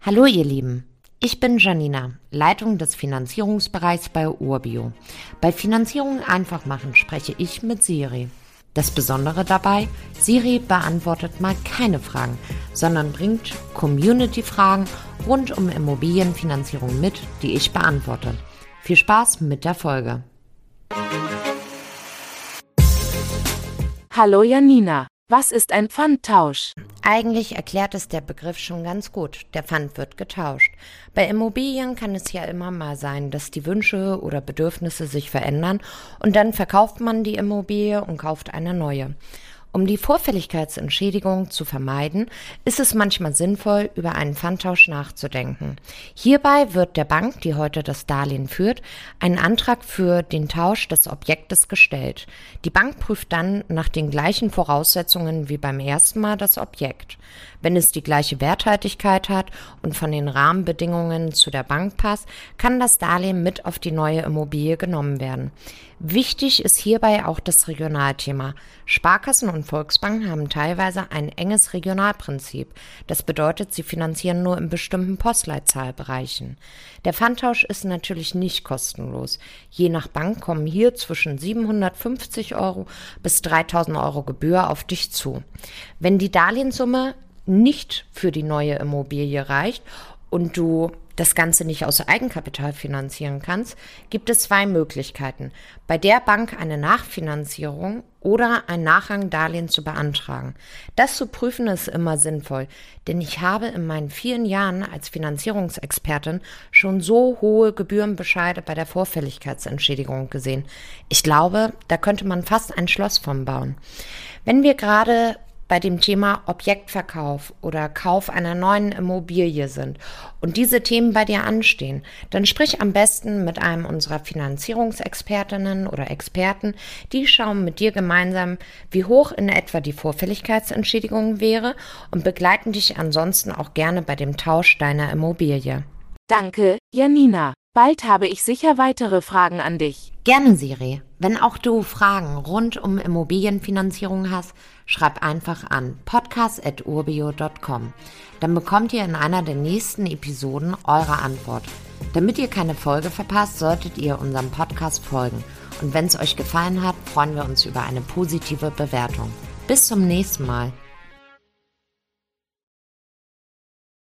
Hallo ihr Lieben, ich bin Janina, Leitung des Finanzierungsbereichs bei Urbio. Bei Finanzierung einfach machen spreche ich mit Siri. Das Besondere dabei, Siri beantwortet mal keine Fragen, sondern bringt Community-Fragen rund um Immobilienfinanzierung mit, die ich beantworte. Viel Spaß mit der Folge. Hallo Janina, was ist ein Pfandtausch? Eigentlich erklärt es der Begriff schon ganz gut. Der Pfand wird getauscht. Bei Immobilien kann es ja immer mal sein, dass die Wünsche oder Bedürfnisse sich verändern und dann verkauft man die Immobilie und kauft eine neue. Um die Vorfälligkeitsentschädigung zu vermeiden, ist es manchmal sinnvoll, über einen Pfandtausch nachzudenken. Hierbei wird der Bank, die heute das Darlehen führt, ein Antrag für den Tausch des Objektes gestellt. Die Bank prüft dann nach den gleichen Voraussetzungen wie beim ersten Mal das Objekt. Wenn es die gleiche Werthaltigkeit hat und von den Rahmenbedingungen zu der Bank passt, kann das Darlehen mit auf die neue Immobilie genommen werden. Wichtig ist hierbei auch das Regionalthema. Sparkassen und Volksbanken haben teilweise ein enges Regionalprinzip. Das bedeutet, sie finanzieren nur in bestimmten Postleitzahlbereichen. Der Pfandtausch ist natürlich nicht kostenlos. Je nach Bank kommen hier zwischen 750 Euro bis 3000 Euro Gebühr auf dich zu. Wenn die Darlehenssumme nicht für die neue Immobilie reicht und du das Ganze nicht aus Eigenkapital finanzieren kannst, gibt es zwei Möglichkeiten. Bei der Bank eine Nachfinanzierung oder ein Nachrangdarlehen zu beantragen. Das zu prüfen ist immer sinnvoll, denn ich habe in meinen vielen Jahren als Finanzierungsexpertin schon so hohe Gebührenbescheide bei der Vorfälligkeitsentschädigung gesehen. Ich glaube, da könnte man fast ein Schloss von bauen. Wenn wir gerade bei dem Thema Objektverkauf oder Kauf einer neuen Immobilie sind und diese Themen bei dir anstehen, dann sprich am besten mit einem unserer Finanzierungsexpertinnen oder Experten. Die schauen mit dir gemeinsam, wie hoch in etwa die Vorfälligkeitsentschädigung wäre und begleiten dich ansonsten auch gerne bei dem Tausch deiner Immobilie. Danke, Janina. Bald habe ich sicher weitere Fragen an dich. Gerne, Siri. Wenn auch du Fragen rund um Immobilienfinanzierung hast, schreib einfach an podcast.urbio.com. Dann bekommt ihr in einer der nächsten Episoden eure Antwort. Damit ihr keine Folge verpasst, solltet ihr unserem Podcast folgen. Und wenn es euch gefallen hat, freuen wir uns über eine positive Bewertung. Bis zum nächsten Mal.